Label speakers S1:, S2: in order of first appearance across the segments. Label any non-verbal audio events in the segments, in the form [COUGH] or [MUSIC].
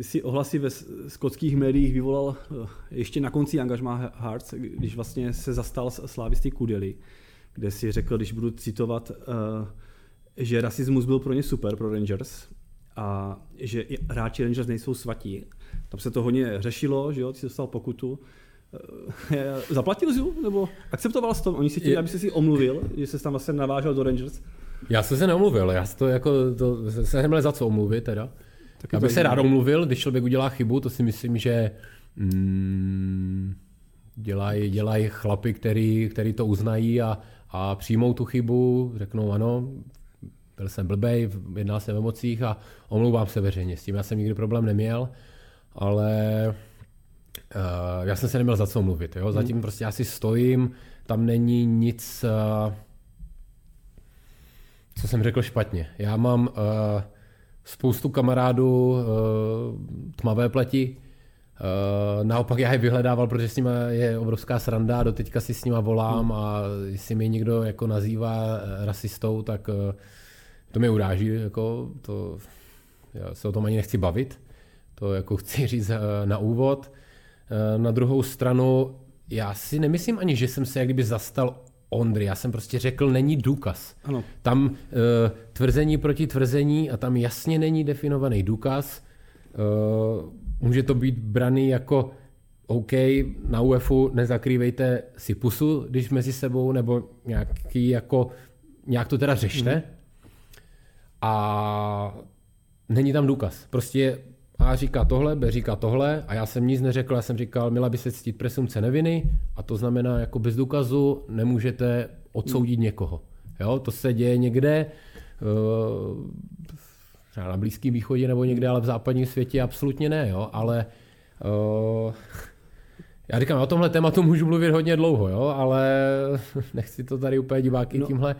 S1: ty si ohlasy ve skotských médiích vyvolal eh, ještě na konci angažmá Hearts, když vlastně se zastal slávisty Kudely, kde si řekl, když budu citovat, eh, že rasismus byl pro ně super, pro Rangers, a že hráči Rangers nejsou svatí. Tam se to hodně řešilo, že jo, ty jsi dostal pokutu. Eh, [LAUGHS] zaplatil jsi nebo akceptoval jsi to? Oni si chtěli, aby si omluvil, že se tam vlastně navážel do Rangers?
S2: Já jsem se neomluvil, já to jako, to, se neměl za co omluvit teda. Tak já bych se rád omluvil, když člověk udělá chybu, to si myslím, že mm, dělají dělaj chlapy, který, který to uznají a, a přijmou tu chybu, řeknou ano, byl jsem blbej, jednal jsem v emocích a omlouvám se veřejně. S tím já jsem nikdy problém neměl, ale uh, já jsem se neměl za co mluvit. Jo? Zatím hmm. prostě já si stojím, tam není nic, uh, co jsem řekl špatně. Já mám uh, spoustu kamarádů uh, tmavé pleti, Uh, naopak já je vyhledával, protože s nimi je obrovská sranda, do teďka si s nima volám hmm. a jestli mi někdo jako nazývá rasistou, tak to mě uráží, jako to, já se o tom ani nechci bavit, to jako chci [LAUGHS] říct na úvod. Na druhou stranu, já si nemyslím ani, že jsem se jak kdyby zastal Ondry. Já jsem prostě řekl, není důkaz.
S1: Ano.
S2: Tam uh, tvrzení proti tvrzení a tam jasně není definovaný důkaz. Uh, může to být braný jako OK, na UEFu nezakrývejte si pusu, když mezi sebou, nebo nějaký jako, nějak to teda řešte. Mm. A není tam důkaz. Prostě a říká tohle, B říká tohle a já jsem nic neřekl, já jsem říkal, měla by se ctít presumce neviny a to znamená, jako bez důkazu nemůžete odsoudit hmm. někoho. Jo, to se děje někde, uh, na Blízkém východě nebo někde, ale v západním světě absolutně ne, jo, ale uh, já říkám, o tomhle tématu můžu mluvit hodně dlouho, jo, ale [LAUGHS] nechci to tady úplně diváky no. tímhle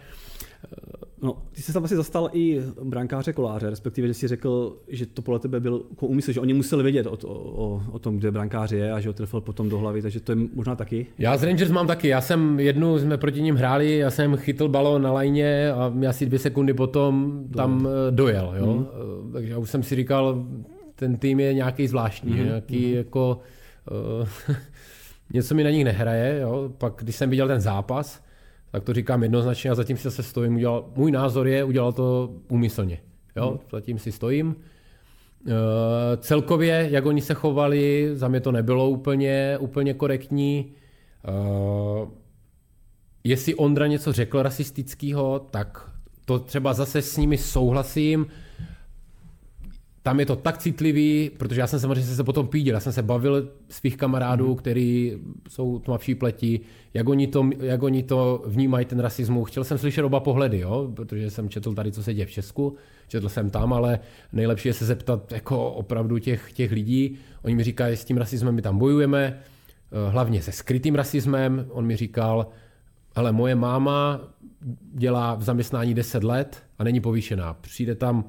S1: No, ty jsi tam asi zastal i brankáře koláře, respektive, že si řekl, že to podle tebe byl jako úmysl, že oni museli vědět o, o, o tom, kde brankář je a že ho trefil potom do hlavy, takže to je možná taky.
S2: Já z Rangers mám taky, já jsem jednu, jsme proti ním hráli, já jsem chytl balón na lajně a asi dvě sekundy potom tam eh, dojel, jo. Mm. Takže já už jsem si říkal, ten tým je nějaký zvláštní, mm. nějaký mm. jako... Uh, [LAUGHS] něco mi na nich nehraje, jo. Pak když jsem viděl ten zápas, tak to říkám jednoznačně a zatím si zase stojím. Udělal, můj názor je, udělal to úmyslně. Jo? Hmm. Zatím si stojím. E, celkově, jak oni se chovali, za mě to nebylo úplně, úplně korektní. E, jestli Ondra něco řekl rasistického, tak to třeba zase s nimi souhlasím tam je to tak citlivý, protože já jsem samozřejmě se potom píděl, já jsem se bavil svých kamarádů, mm. který jsou tmavší pleti, jak oni, to, jak oni to vnímají, ten rasismus. Chtěl jsem slyšet oba pohledy, jo? protože jsem četl tady, co se děje v Česku, četl jsem tam, ale nejlepší je se zeptat jako opravdu těch, těch lidí. Oni mi říkají, s tím rasismem my tam bojujeme, eh, hlavně se skrytým rasismem. On mi říkal, ale moje máma dělá v zaměstnání 10 let a není povýšená. Přijde tam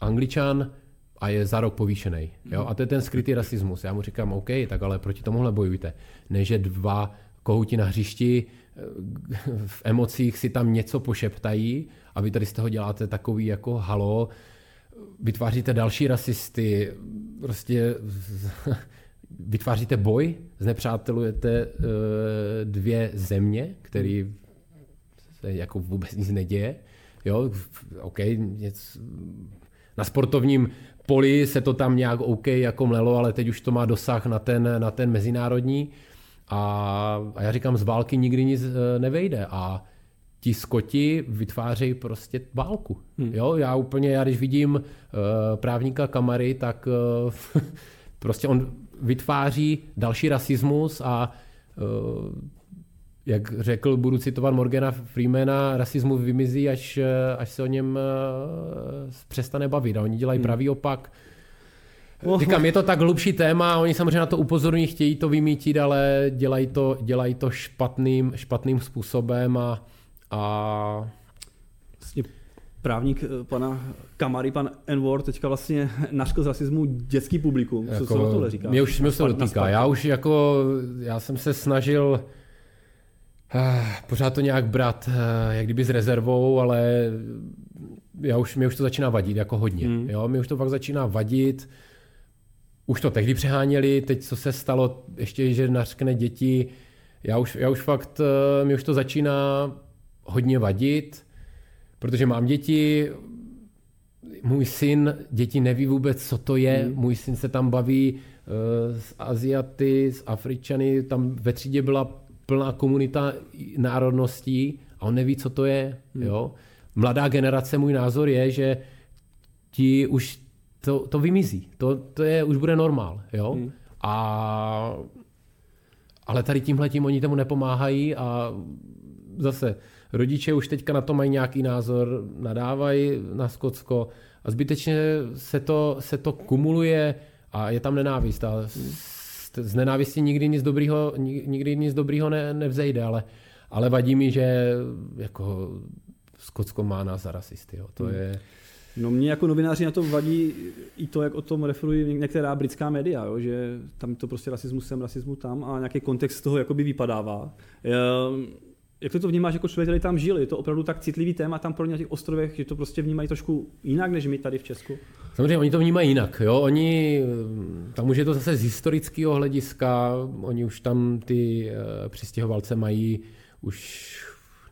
S2: Angličan a je za rok povýšený. Jo? A to je ten skrytý rasismus. Já mu říkám, OK, tak ale proti tomuhle bojujte. Ne, že dva kohouti na hřišti eh, v emocích si tam něco pošeptají a vy tady z toho děláte takový jako halo, vytváříte další rasisty, prostě [LAUGHS] vytváříte boj, znepřátelujete eh, dvě země, který se jako vůbec nic neděje. Jo, OK, něco, na sportovním poli se to tam nějak OK jako mlelo, ale teď už to má dosah na ten, na ten mezinárodní. A, a já říkám, z války nikdy nic e, nevejde. A ti skoti vytvářejí prostě válku. Hmm. Jo, já úplně, já když vidím uh, právníka Kamary, tak uh, [LAUGHS] prostě on vytváří další rasismus a uh, jak řekl, budu citovat Morgana Freemana, rasismus vymizí, až, až se o něm uh, přestane bavit. A oni dělají hmm. pravý opak. Oh. Říkám, je to tak hlubší téma, oni samozřejmě na to upozorní, chtějí to vymítit, ale dělají to, dělají to špatným, špatným způsobem a, a...
S1: Vlastně právník eh, pana Kamary, pan Enward, teďka vlastně [LAUGHS] naškl z rasismu dětský publikum. Jako, co na tohle říká?
S2: Mě už, to dotýká. Já už jako, já jsem se snažil Eh, pořád to nějak brát eh, jak kdyby s rezervou, ale já už, mě už to začíná vadit jako hodně. Mm. Jo? Mě už to fakt začíná vadit. už to tehdy přeháněli, teď co se stalo, ještě, že nařkne děti, já už, já už fakt, eh, mi už to začíná hodně vadit, protože mám děti, můj syn, děti neví vůbec, co to je, hmm. můj syn se tam baví s Aziaty, s Afričany, tam ve třídě byla plná komunita národností a on neví, co to je. Hmm. Jo? Mladá generace, můj názor je, že ti už to, to vymizí. To, to je, už bude normál. Jo? Hmm. A, ale tady tímhle tím oni tomu nepomáhají a zase rodiče už teďka na to mají nějaký názor, nadávají na Skotsko a zbytečně se to, se to kumuluje a je tam nenávist. A z, nenávistí nikdy nic dobrýho, nikdy nic dobrýho ne, nevzejde, ale, ale vadí mi, že jako Skotsko má nás za rasisty. Jo. To hmm. je...
S1: No mě jako novináři na to vadí i to, jak o tom referují některá britská média, jo, že tam to prostě rasismus sem, rasismus tam a nějaký kontext z toho jakoby vypadává. Jak to, to vnímáš jako člověk, který tam žil? Je to opravdu tak citlivý téma tam pro ně na těch ostrovech, že to prostě vnímají trošku jinak, než my tady v Česku?
S2: Samozřejmě, oni to vnímají jinak. Jo? Oni, tam už je to zase z historického hlediska, oni už tam ty uh, přistěhovalce mají už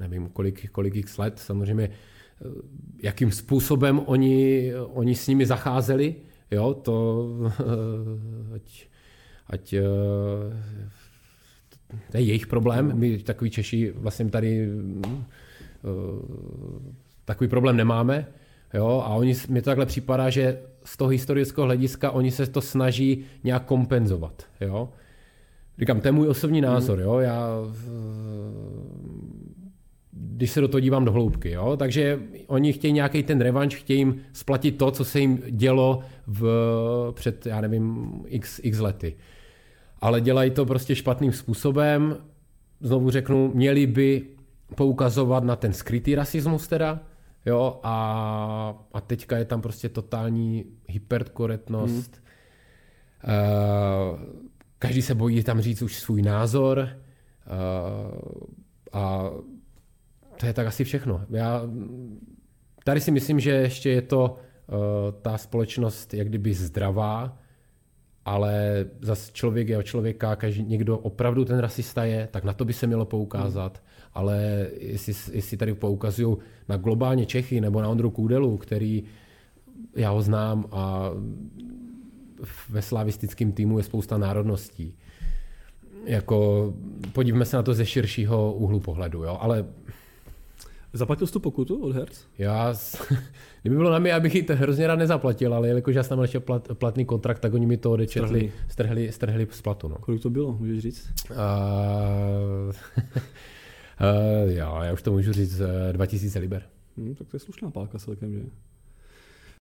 S2: nevím kolik, kolik x let, samozřejmě uh, jakým způsobem oni, oni s nimi zacházeli, jo, to [LAUGHS] ať, ať uh, to je jejich problém. My takový Češi vlastně tady uh, takový problém nemáme. Jo? A oni, mi to takhle připadá, že z toho historického hlediska oni se to snaží nějak kompenzovat. Jo? Říkám, to je můj osobní názor. Jo? Já, když se do toho dívám do hloubky. Jo? Takže oni chtějí nějaký ten revanš, chtějí jim splatit to, co se jim dělo v, před, já nevím, x, x lety ale dělají to prostě špatným způsobem. Znovu řeknu, měli by poukazovat na ten skrytý rasismus teda, jo, a, a teďka je tam prostě totální hyperkorektnost. Hmm. Uh, každý se bojí tam říct už svůj názor uh, a to je tak asi všechno. Já tady si myslím, že ještě je to uh, ta společnost jak kdyby zdravá, ale zase člověk je o člověka, každý, někdo opravdu ten rasista je, tak na to by se mělo poukázat. Hmm. Ale jestli, jestli tady poukazují na globálně Čechy nebo na Ondru Kůdelu, který já ho znám a ve slavistickém týmu je spousta národností. Jako, podívejme se na to ze širšího úhlu pohledu, jo? ale
S1: Zaplatil jsi tu pokutu od Hertz?
S2: Já, [LAUGHS] kdyby bylo na mě, abych ji hrozně rád nezaplatil, ale jelikož já jsem tam ještě plat, platný kontrakt, tak oni mi to odečetli, strhli, strhli z platu. No.
S1: Kolik to bylo, můžeš říct? Uh, [LAUGHS]
S2: uh, já, já už to můžu říct, 2000 liber.
S1: Hmm, tak to je slušná pálka celkem, že?